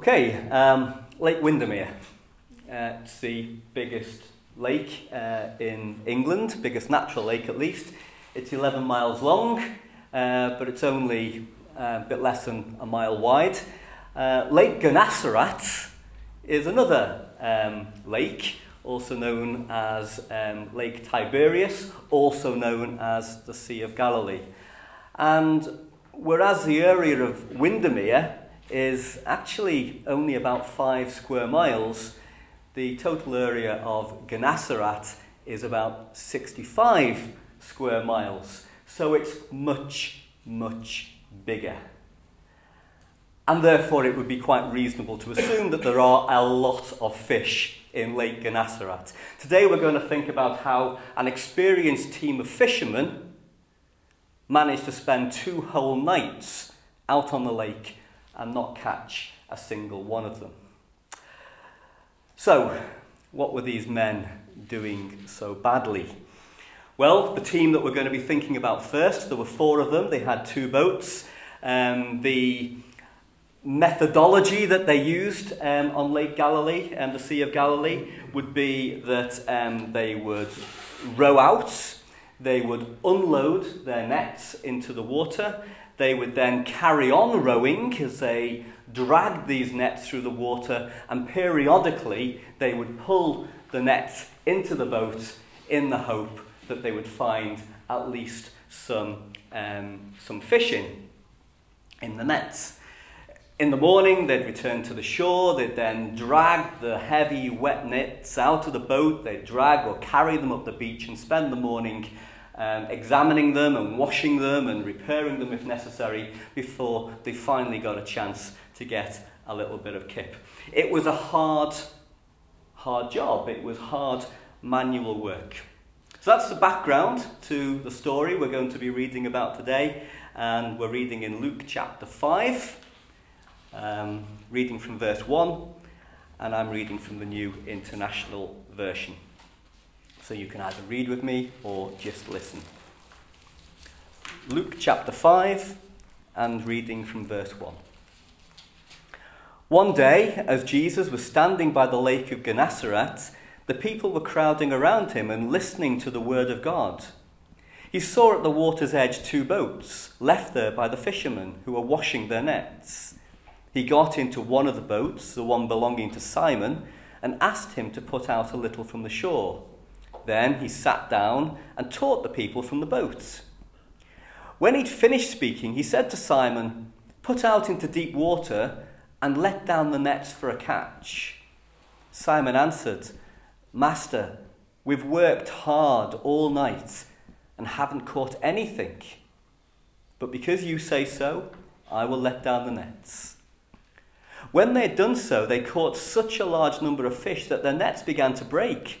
Okay, um, Lake Windermere. Uh, it's the biggest lake uh, in England, biggest natural lake at least. It's 11 miles long, uh, but it's only uh, a bit less than a mile wide. Uh, lake Gennesaret is another um, lake, also known as um, Lake Tiberias, also known as the Sea of Galilee. And whereas the area of Windermere is actually only about five square miles. The total area of Gennesaret is about 65 square miles. So it's much, much bigger. And therefore, it would be quite reasonable to assume that there are a lot of fish in Lake Gennesaret. Today, we're going to think about how an experienced team of fishermen managed to spend two whole nights out on the lake and not catch a single one of them. So, what were these men doing so badly? Well, the team that we're going to be thinking about first, there were four of them. They had two boats. Um, the methodology that they used um, on Lake Galilee and the Sea of Galilee would be that um, they would row out, they would unload their nets into the water, they would then carry on rowing as they dragged these nets through the water, and periodically they would pull the nets into the boat in the hope that they would find at least some, um, some fishing in the nets. In the morning, they'd return to the shore, they'd then drag the heavy, wet nets out of the boat, they'd drag or carry them up the beach and spend the morning um, examining them and washing them and repairing them if necessary before they finally got a chance to get a little bit of kip. It was a hard, hard job. It was hard manual work. So that's the background to the story we're going to be reading about today. And we're reading in Luke chapter 5, um, reading from verse 1, and I'm reading from the New International Version so you can either read with me or just listen. Luke chapter 5 and reading from verse 1. One day, as Jesus was standing by the lake of Gennesaret, the people were crowding around him and listening to the word of God. He saw at the water's edge two boats, left there by the fishermen who were washing their nets. He got into one of the boats, the one belonging to Simon, and asked him to put out a little from the shore. Then he sat down and taught the people from the boats. When he'd finished speaking, he said to Simon, Put out into deep water and let down the nets for a catch. Simon answered, Master, we've worked hard all night and haven't caught anything. But because you say so, I will let down the nets. When they had done so, they caught such a large number of fish that their nets began to break.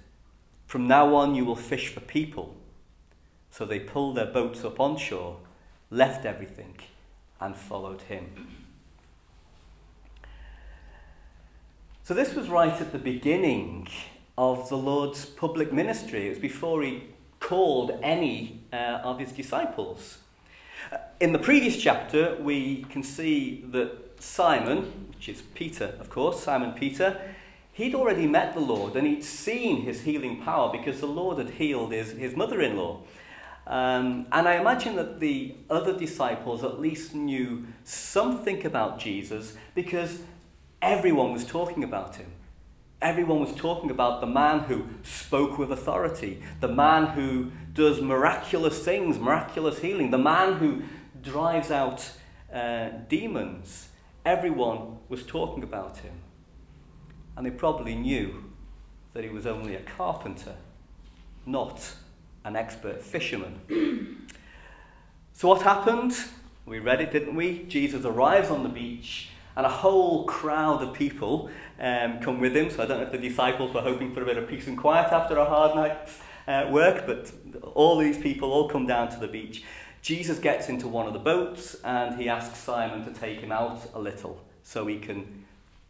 From now on, you will fish for people. So they pulled their boats up on shore, left everything, and followed him. So, this was right at the beginning of the Lord's public ministry. It was before he called any uh, of his disciples. Uh, in the previous chapter, we can see that Simon, which is Peter, of course, Simon Peter, he'd already met the Lord and he'd seen his healing power because the Lord had healed his, his mother in law. Um, and I imagine that the other disciples at least knew something about Jesus because everyone was talking about him. Everyone was talking about the man who spoke with authority, the man who does miraculous things, miraculous healing, the man who drives out uh, demons. Everyone was talking about him and they probably knew that he was only a carpenter, not an expert fisherman. so, what happened? We read it, didn't we? Jesus arrives on the beach and a whole crowd of people um, come with him. So I don't know if the disciples were hoping for a bit of peace and quiet after a hard night's uh, work, but all these people all come down to the beach. Jesus gets into one of the boats and he asks Simon to take him out a little so he can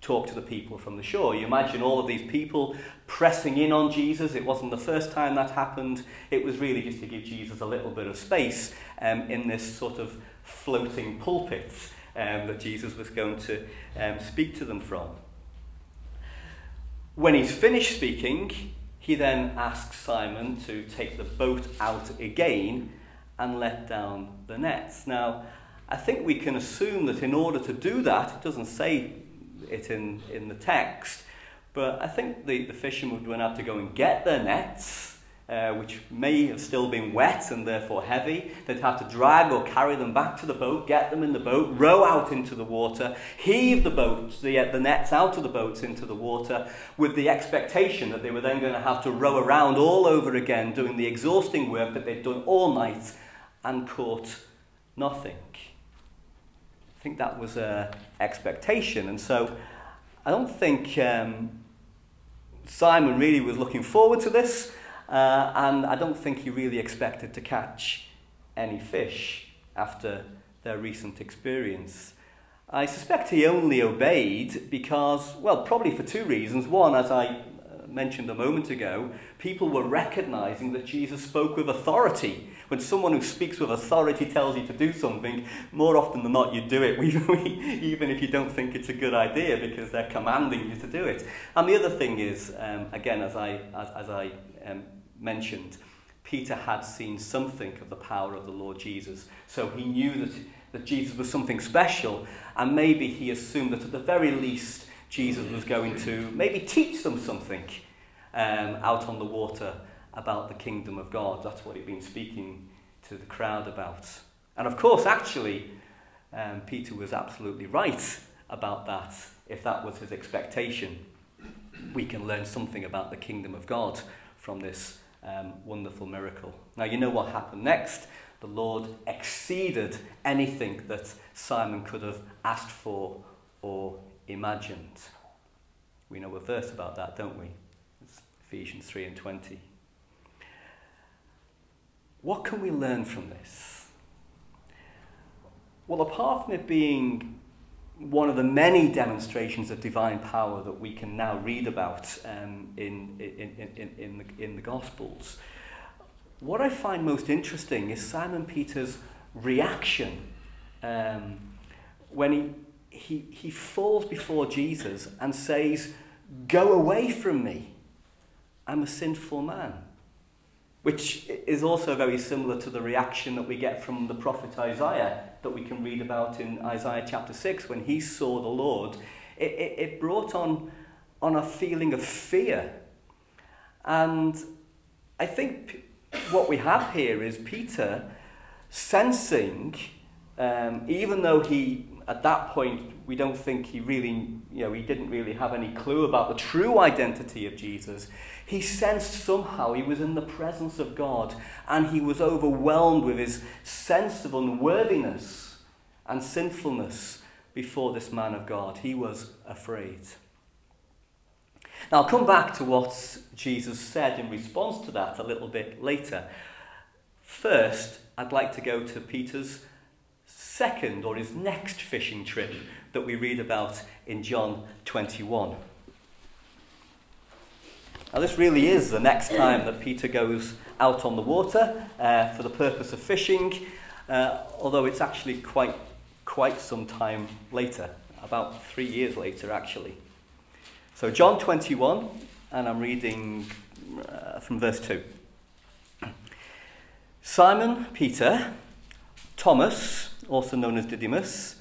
talk to the people from the shore. You imagine all of these people pressing in on Jesus. It wasn't the first time that happened. It was really just to give Jesus a little bit of space um, in this sort of floating pulpit um, that Jesus was going to um, speak to them from. When he's finished speaking, he then asks Simon to take the boat out again and let down the nets. Now, I think we can assume that in order to do that, it doesn't say it in, in the text, but I think the, the fishermen would have to go and get their nets uh, which may have still been wet and therefore heavy. They'd have to drag or carry them back to the boat, get them in the boat, row out into the water, heave the boats, the, uh, the nets out of the boats into the water, with the expectation that they were then going to have to row around all over again, doing the exhausting work that they'd done all night and caught nothing. I think that was an expectation. And so I don't think um, Simon really was looking forward to this. Uh, and I don't think he really expected to catch any fish after their recent experience. I suspect he only obeyed because, well, probably for two reasons. One, as I uh, mentioned a moment ago, people were recognizing that Jesus spoke with authority. When someone who speaks with authority tells you to do something, more often than not you do it, even if you don't think it's a good idea because they're commanding you to do it. And the other thing is, um, again, as I, as, as I um, mentioned, Peter had seen something of the power of the Lord Jesus. So he knew that, that Jesus was something special, and maybe he assumed that at the very least, Jesus was going to maybe teach them something um, out on the water about the kingdom of God. That's what he'd been speaking to the crowd about. And of course, actually, um, Peter was absolutely right about that, if that was his expectation. We can learn something about the kingdom of God from this um, wonderful miracle. Now, you know what happened next. The Lord exceeded anything that Simon could have asked for or imagined. We know a verse about that, don't we? It's Ephesians 3 and 20. What can we learn from this? Well, apart from it being one of the many demonstrations of divine power that we can now read about um, in, in, in, in, the, in the Gospels. What I find most interesting is Simon Peter's reaction um, when he, he, he falls before Jesus and says, Go away from me, I'm a sinful man which is also very similar to the reaction that we get from the prophet Isaiah that we can read about in Isaiah chapter 6 when he saw the Lord. It, it, it brought on, on a feeling of fear. And I think what we have here is Peter sensing, um, even though he, at that point, we don't think he really, you know, he didn't really have any clue about the true identity of Jesus. He sensed somehow he was in the presence of God and he was overwhelmed with his sense of unworthiness and sinfulness before this man of God. He was afraid. Now, I'll come back to what Jesus said in response to that a little bit later. First, I'd like to go to Peter's second or his next fishing trip that we read about in John 21. Now, this really is the next time that Peter goes out on the water uh, for the purpose of fishing, uh, although it's actually quite, quite some time later, about three years later, actually. So, John 21, and I'm reading uh, from verse 2. Simon Peter, Thomas, also known as Didymus,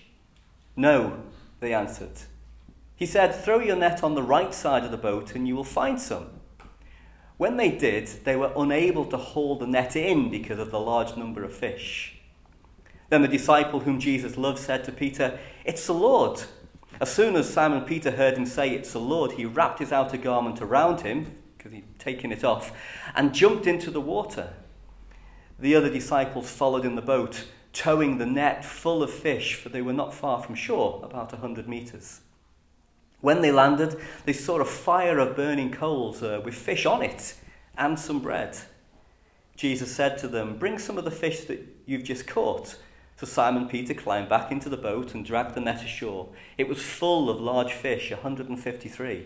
No, they answered. He said, Throw your net on the right side of the boat and you will find some. When they did, they were unable to haul the net in because of the large number of fish. Then the disciple whom Jesus loved said to Peter, It's the Lord. As soon as Simon Peter heard him say, It's the Lord, he wrapped his outer garment around him, because he'd taken it off, and jumped into the water. The other disciples followed in the boat, towing the net full of fish, for they were not far from shore, about a hundred metres. When they landed, they saw a fire of burning coals uh, with fish on it and some bread. Jesus said to them, Bring some of the fish that you've just caught. So Simon Peter climbed back into the boat and dragged the net ashore. It was full of large fish, 153.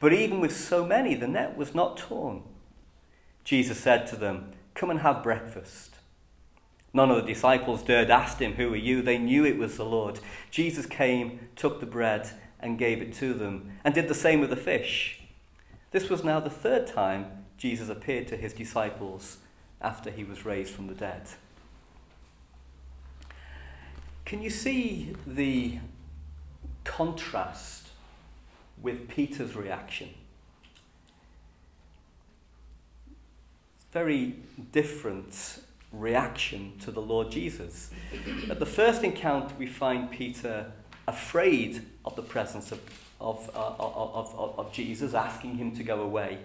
But even with so many, the net was not torn. Jesus said to them, Come and have breakfast. None of the disciples dared ask him, Who are you? They knew it was the Lord. Jesus came, took the bread, and gave it to them, and did the same with the fish. This was now the third time Jesus appeared to his disciples after he was raised from the dead. Can you see the contrast with Peter's reaction? Very different reaction to the Lord Jesus. At the first encounter, we find Peter afraid of the presence of, of, uh, of, of, of Jesus, asking him to go away.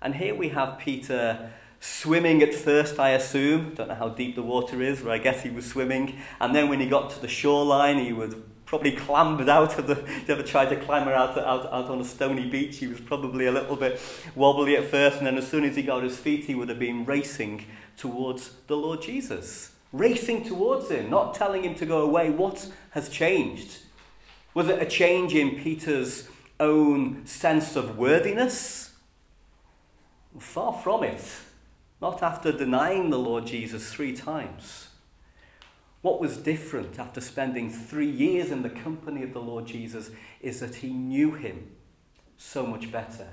And here we have Peter swimming at first, I assume. Don't know how deep the water is, but I guess he was swimming. And then when he got to the shoreline, he was probably clambered out of the. He ever tried to clamber out, out, out on a stony beach? He was probably a little bit wobbly at first, and then as soon as he got his feet, he would have been racing towards the Lord Jesus. Racing towards him, not telling him to go away. What has changed? Was it a change in Peter's own sense of worthiness? Far from it. Not after denying the Lord Jesus three times. What was different after spending three years in the company of the Lord Jesus is that he knew him so much better.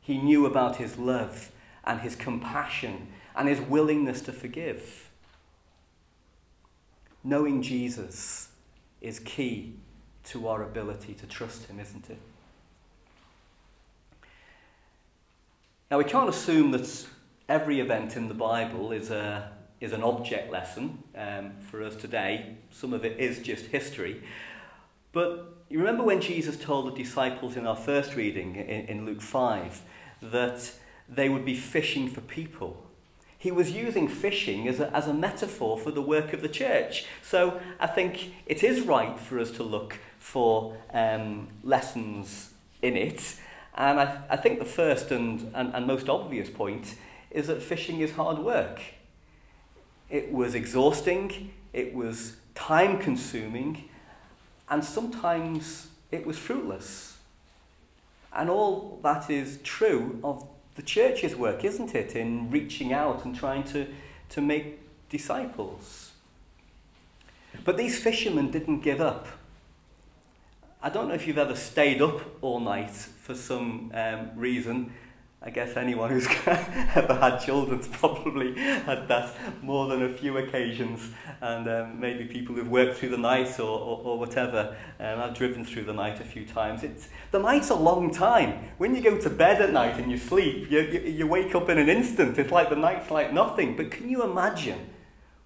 He knew about his love and his compassion and his willingness to forgive. Knowing Jesus is key to our ability to trust Him, isn't it? Now, we can't assume that every event in the Bible is, a, is an object lesson um, for us today. Some of it is just history. But you remember when Jesus told the disciples in our first reading in, in Luke 5 that they would be fishing for people? He was using fishing as a, as a metaphor for the work of the church. So I think it is right for us to look for um, lessons in it. And I, I think the first and, and, and most obvious point is that fishing is hard work. It was exhausting, it was time consuming, and sometimes it was fruitless. And all that is true of the church's work, isn't it, in reaching out and trying to, to make disciples. But these fishermen didn't give up. I don't know if you've ever stayed up all night for some um, reason. I guess anyone who's ever had children's probably had that more than a few occasions, and um, maybe people who've worked through the night or, or, or whatever. Um, I've driven through the night a few times. It's, the night's a long time. When you go to bed at night and you sleep, you, you, you wake up in an instant. It's like the night's like nothing. But can you imagine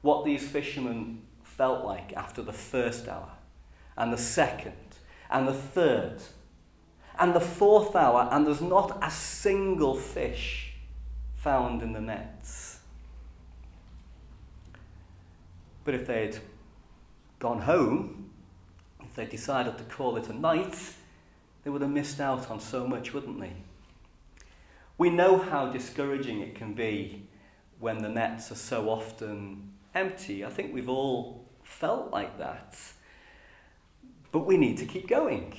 what these fishermen felt like after the first hour, and the second, and the third, and the fourth hour, and there's not a single fish found in the nets. But if they'd gone home, if they decided to call it a night, they would have missed out on so much, wouldn't they? We know how discouraging it can be when the nets are so often empty. I think we've all felt like that. But we need to keep going.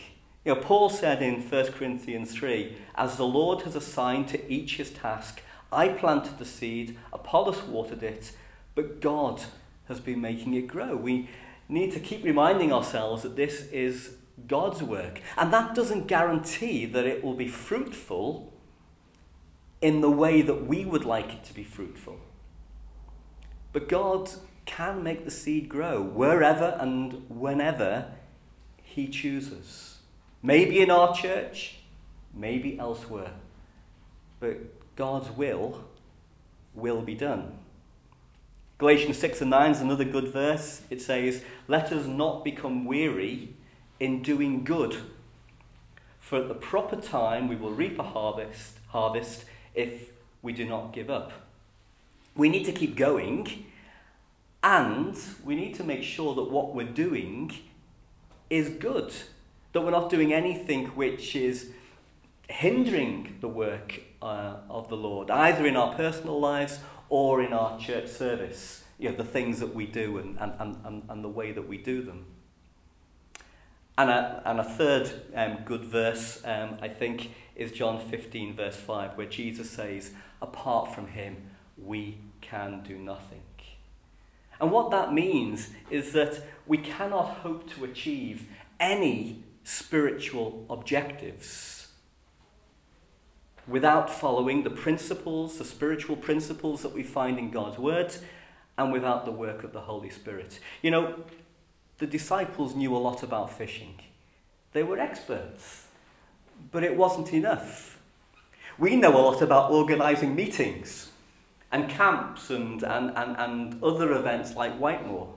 You know, Paul said in 1 Corinthians 3 As the Lord has assigned to each his task, I planted the seed, Apollos watered it, but God has been making it grow. We need to keep reminding ourselves that this is God's work. And that doesn't guarantee that it will be fruitful in the way that we would like it to be fruitful. But God can make the seed grow wherever and whenever he chooses. Maybe in our church, maybe elsewhere. But God's will will be done. Galatians 6 and 9 is another good verse. It says, Let us not become weary in doing good, for at the proper time we will reap a harvest, harvest if we do not give up. We need to keep going, and we need to make sure that what we're doing is good, that we're not doing anything which is hindering the work uh, of the Lord, either in our personal lives or in our church service, you know, the things that we do and, and, and, and the way that we do them. And a, and a third um, good verse, um, I think, is John 15, verse 5, where Jesus says, Apart from him, we can do nothing. And what that means is that we cannot hope to achieve any spiritual objectives without following the principles, the spiritual principles that we find in God's Word, and without the work of the Holy Spirit. You know, the disciples knew a lot about fishing, they were experts, but it wasn't enough. We know a lot about organising meetings and camps and, and, and, and other events like Whitemoor.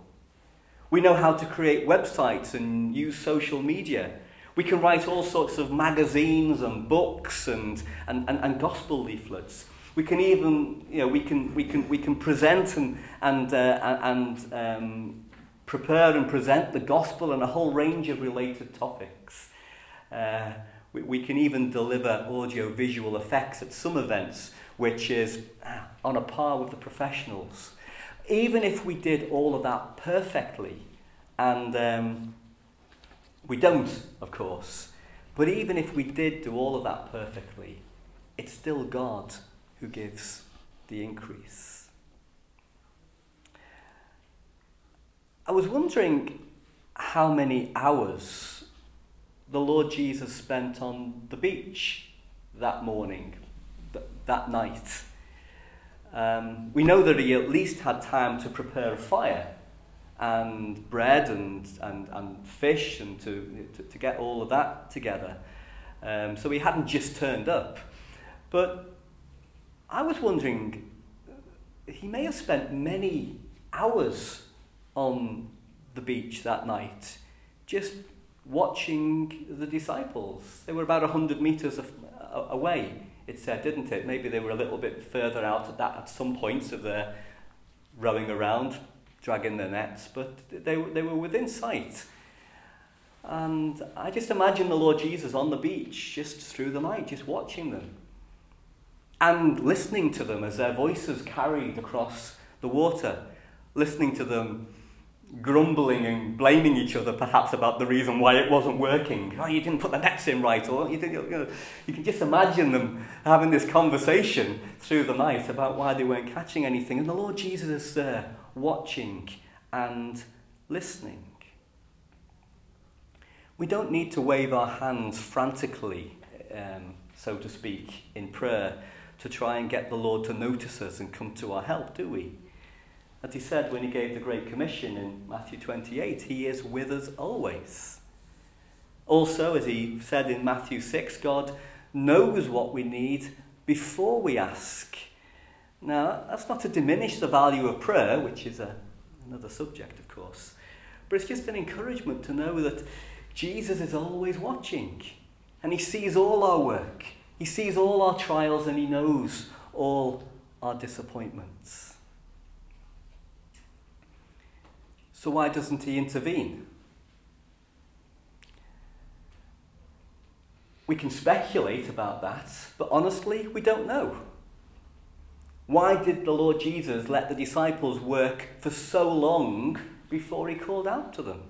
We know how to create websites and use social media. We can write all sorts of magazines and books and, and, and, and gospel leaflets. We can even, you know, we can, we can, we can present and, and, uh, and um, prepare and present the gospel and a whole range of related topics. Uh, we, we can even deliver audio-visual effects at some events, which is uh, on a par with the professionals. Even if we did all of that perfectly and um, we don't, of course. But even if we did do all of that perfectly, it's still God who gives the increase. I was wondering how many hours the Lord Jesus spent on the beach that morning, th- that night. Um, we know that he at least had time to prepare a fire and bread and, and, and fish and to, to, to get all of that together. Um, so he hadn't just turned up. But I was wondering, he may have spent many hours on the beach that night just watching the disciples. They were about 100 metres away, it said, didn't it? Maybe they were a little bit further out at, that, at some points of their rowing around dragging their nets, but they, they were within sight. And I just imagine the Lord Jesus on the beach just through the night, just watching them and listening to them as their voices carried across the water, listening to them grumbling and blaming each other perhaps about the reason why it wasn't working. Oh, you didn't put the nets in right, or you, didn't, you, know, you can just imagine them having this conversation through the night about why they weren't catching anything. And the Lord Jesus is there watching and listening. We don't need to wave our hands frantically, um, so to speak, in prayer to try and get the Lord to notice us and come to our help, do we? As he said when he gave the Great Commission in Matthew 28, he is with us always. Also, as he said in Matthew 6, God knows what we need before we ask. Now, that's not to diminish the value of prayer, which is a, another subject, of course, but it's just an encouragement to know that Jesus is always watching and he sees all our work, he sees all our trials, and he knows all our disappointments. So, why doesn't he intervene? We can speculate about that, but honestly, we don't know. Why did the Lord Jesus let the disciples work for so long before he called out to them?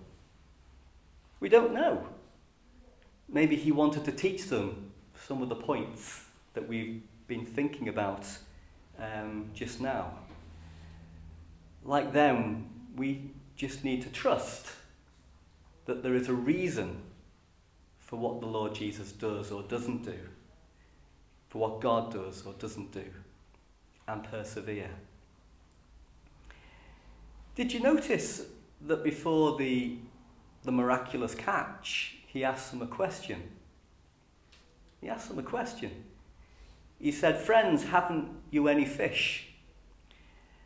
We don't know. Maybe he wanted to teach them some of the points that we've been thinking about um, just now. Like them, we just need to trust that there is a reason for what the Lord Jesus does or doesn't do, for what God does or doesn't do and persevere. Did you notice that before the the miraculous catch, he asked them a question. He asked them a question. He said, Friends, haven't you any fish?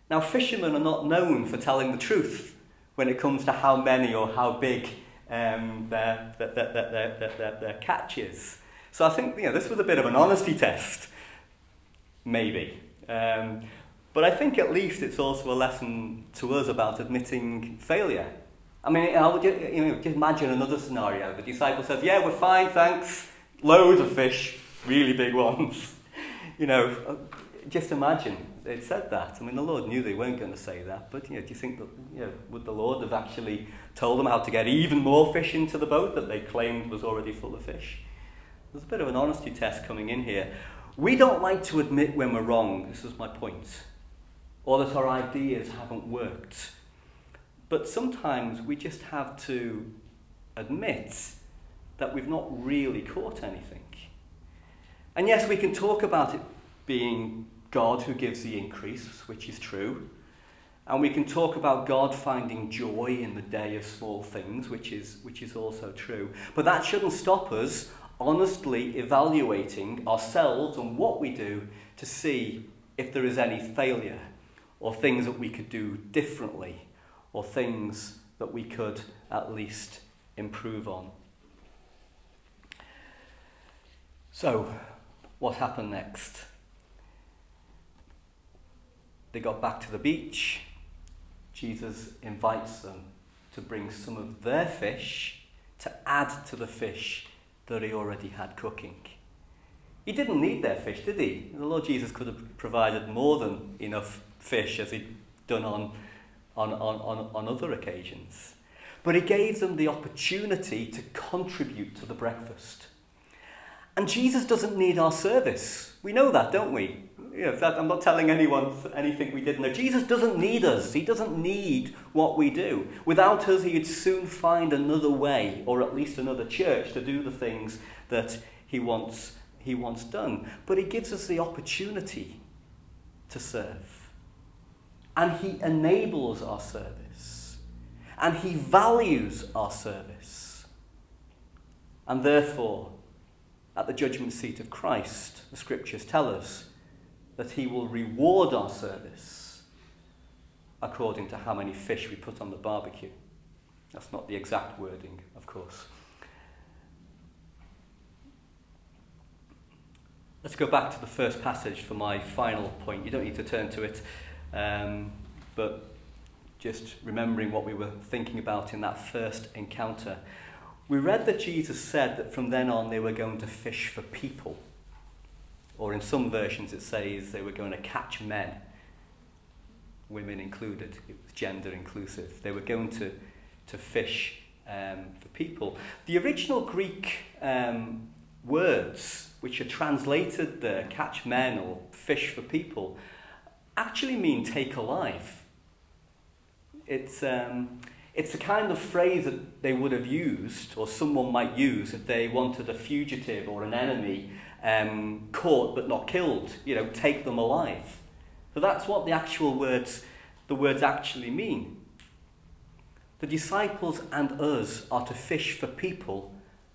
Now, fishermen are not known for telling the truth when it comes to how many or how big um, their, their, their, their, their, their catch is. So I think you know, this was a bit of an honesty test, maybe. Um, but I think at least it's also a lesson to us about admitting failure. I mean, I would you know, just imagine another scenario. The disciple says, Yeah, we're fine, thanks. Loads of fish, really big ones. you know, just imagine they'd said that. I mean, the Lord knew they weren't going to say that, but you know, do you think that, you know, would the Lord have actually told them how to get even more fish into the boat that they claimed was already full of fish? There's a bit of an honesty test coming in here. We don't like to admit when we're wrong, this is my point, or that our ideas haven't worked. But sometimes we just have to admit that we've not really caught anything. And yes, we can talk about it being God who gives the increase, which is true. And we can talk about God finding joy in the day of small things, which is, which is also true. But that shouldn't stop us honestly evaluating ourselves and what we do to see if there is any failure or things that we could do differently or things that we could at least improve on. So, what happened next? They got back to the beach. Jesus invites them to bring some of their fish to add to the fish that he already had cooking. He didn't need their fish, did he? The Lord Jesus could have provided more than enough fish as he'd done on, on, on, on, on other occasions. But he gave them the opportunity to contribute to the breakfast. And Jesus doesn't need our service. We know that, don't we? You know, that, I'm not telling anyone anything we didn't know. Jesus doesn't need us. He doesn't need what we do. Without us, he'd soon find another way, or at least another church, to do the things that he wants, he wants done. But he gives us the opportunity to serve. And he enables our service. And he values our service. And therefore, at the judgment seat of Christ, the scriptures tell us that he will reward our service according to how many fish we put on the barbecue. That's not the exact wording, of course. Let's go back to the first passage for my final point. You don't need to turn to it, um, but just remembering what we were thinking about in that first encounter. We read that Jesus said that from then on they were going to fish for people. Or in some versions it says they were going to catch men, women included, it was gender inclusive. They were going to, to fish um, for people. The original Greek um, words, which are translated there, catch men or fish for people, actually mean take alive. It's, um, it's the kind of phrase that they would have used, or someone might use, if they wanted a fugitive or an enemy um, caught but not killed. You know, take them alive. So that's what the actual words, the words actually mean. The disciples and us are to fish for people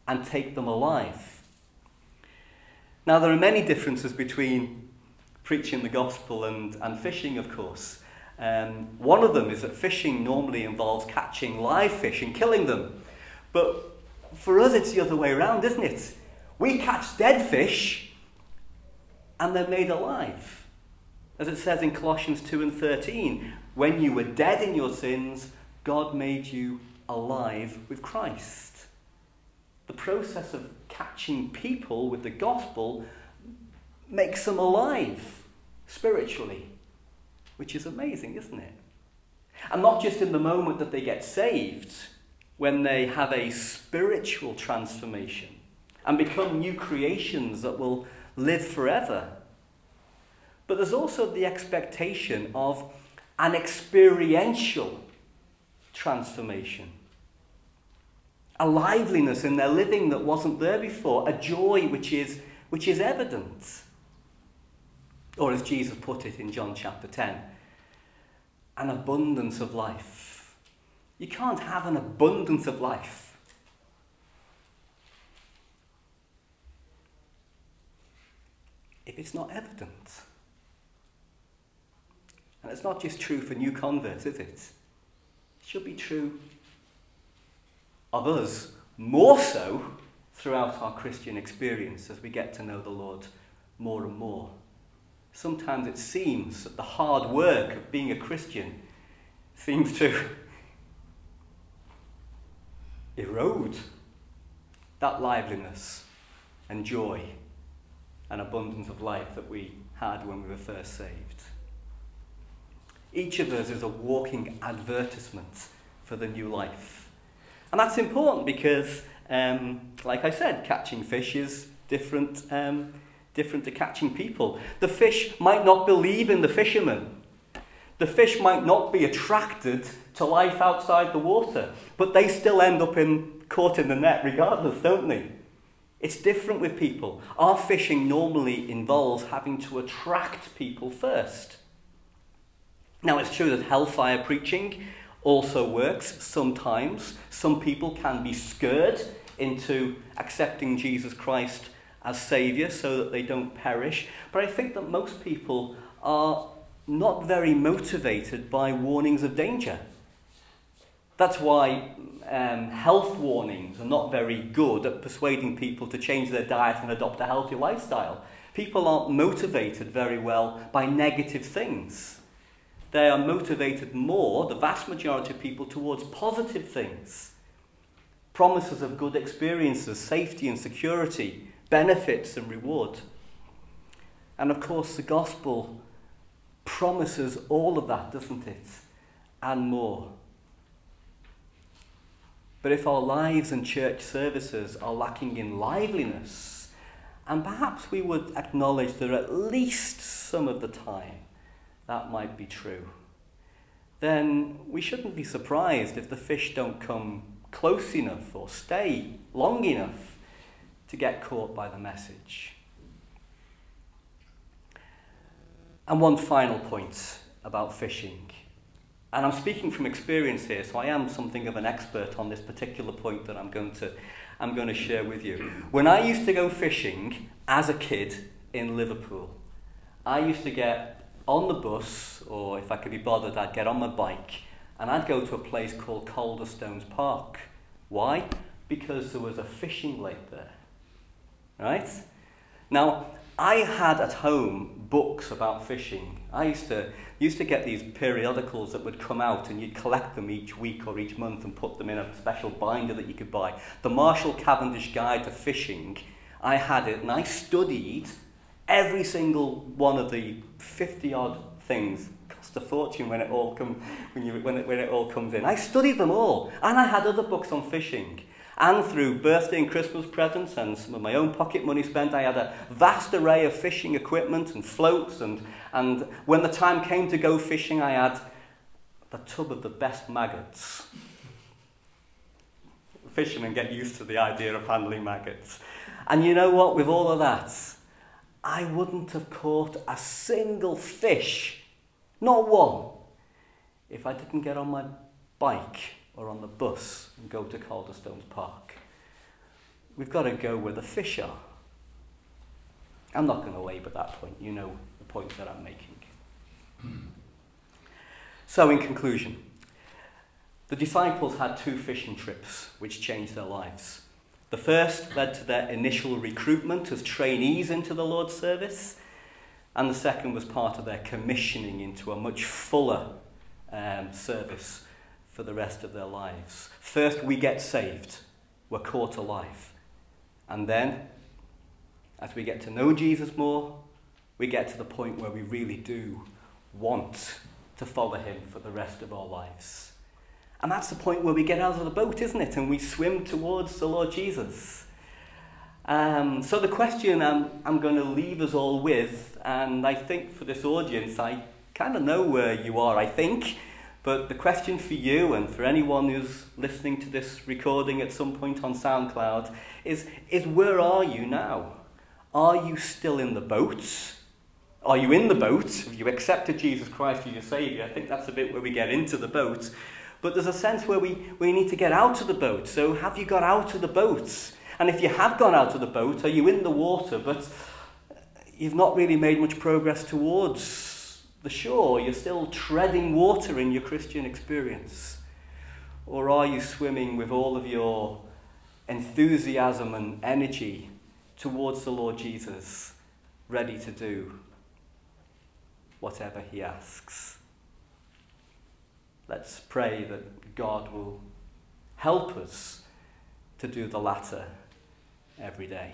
and take them alive. Now, there are many differences between preaching the gospel and, and fishing, of course. Um, one of them is that fishing normally involves catching live fish and killing them. But for us, it's the other way around, isn't it? We catch dead fish and they're made alive. As it says in Colossians 2 and 13, when you were dead in your sins, God made you alive with Christ. The process of catching people with the gospel makes them alive spiritually which is amazing, isn't it? And not just in the moment that they get saved, when they have a spiritual transformation and become new creations that will live forever. But there's also the expectation of an experiential transformation. A liveliness in their living that wasn't there before, a joy which is, which is evident. Or as Jesus put it in John chapter 10, an abundance of life. You can't have an abundance of life. If it's not evident. And it's not just true for new converts, is it? It should be true of us more so throughout our Christian experience as we get to know the Lord more and more. Sometimes it seems that the hard work of being a Christian seems to erode that liveliness and joy and abundance of life that we had when we were first saved. Each of us is a walking advertisement for the new life. And that's important because, um, like I said, catching fish is different, um, different to catching people. The fish might not believe in the fisherman. The fish might not be attracted to life outside the water, but they still end up in, caught in the net regardless, don't they? It's different with people. Our fishing normally involves having to attract people first. Now, it's true that hellfire preaching also works sometimes. Some people can be scared into accepting Jesus Christ as Saviour so that they don't perish. But I think that most people are not very motivated by warnings of danger. That's why um, health warnings are not very good at persuading people to change their diet and adopt a healthy lifestyle. People aren't motivated very well by negative things. They are motivated more, the vast majority of people, towards positive things. Promises of good experiences, safety and security, benefits and reward. And of course, the gospel promises all of that, doesn't it? And more. But if our lives and church services are lacking in liveliness, and perhaps we would acknowledge that at least some of the time that might be true, then we shouldn't be surprised if the fish don't come close enough or stay long enough to get caught by the message. And one final point about fishing. And I'm speaking from experience here, so I am something of an expert on this particular point that I'm going to, I'm going to share with you. When I used to go fishing as a kid in Liverpool, I used to get on the bus, or if I could be bothered, I'd get on my bike and I'd go to a place called Calderstones Park. Why? Because there was a fishing lake there. Right? Now, I had at home books about fishing. I used to used to get these periodicals that would come out and you'd collect them each week or each month and put them in a special binder that you could buy. The Marshall Cavendish Guide to Fishing, I had it and I studied every single one of the 50 odd things cost a fortune when it all come, when, you, when, it, when it all comes in. I studied them all, and I had other books on fishing. And through birthday and Christmas presents and some of my own pocket money spent, I had a vast array of fishing equipment and floats. And, and when the time came to go fishing, I had a tub of the best maggots. Fishermen get used to the idea of handling maggots. And you know what? With all of that, I wouldn't have caught a single fish, not one, if I didn't get on my bike or on the bus and go to Calderstones Park. We've got to go where the fish are. I'm not going to labour that point. You know the point that I'm making. so, in conclusion, the disciples had two fishing trips which changed their lives. The first led to their initial recruitment as trainees into the Lord's service, and the second was part of their commissioning into a much fuller um, service for the rest of their lives. First, we get saved, we're caught alive. And then, as we get to know Jesus more, we get to the point where we really do want to follow him for the rest of our lives. And that's the point where we get out of the boat, isn't it? And we swim towards the Lord Jesus. Um, so, the question I'm, I'm going to leave us all with, and I think for this audience, I kind of know where you are, I think. But the question for you and for anyone who's listening to this recording at some point on SoundCloud is, is where are you now? Are you still in the boat? Are you in the boat? Have you accepted Jesus Christ as your Saviour? I think that's a bit where we get into the boat. But there's a sense where we, we need to get out of the boat. So have you got out of the boat? And if you have gone out of the boat, are you in the water, but you've not really made much progress towards the shore? You're still treading water in your Christian experience. Or are you swimming with all of your enthusiasm and energy towards the Lord Jesus, ready to do whatever he asks? Let's pray that God will help us to do the latter every day.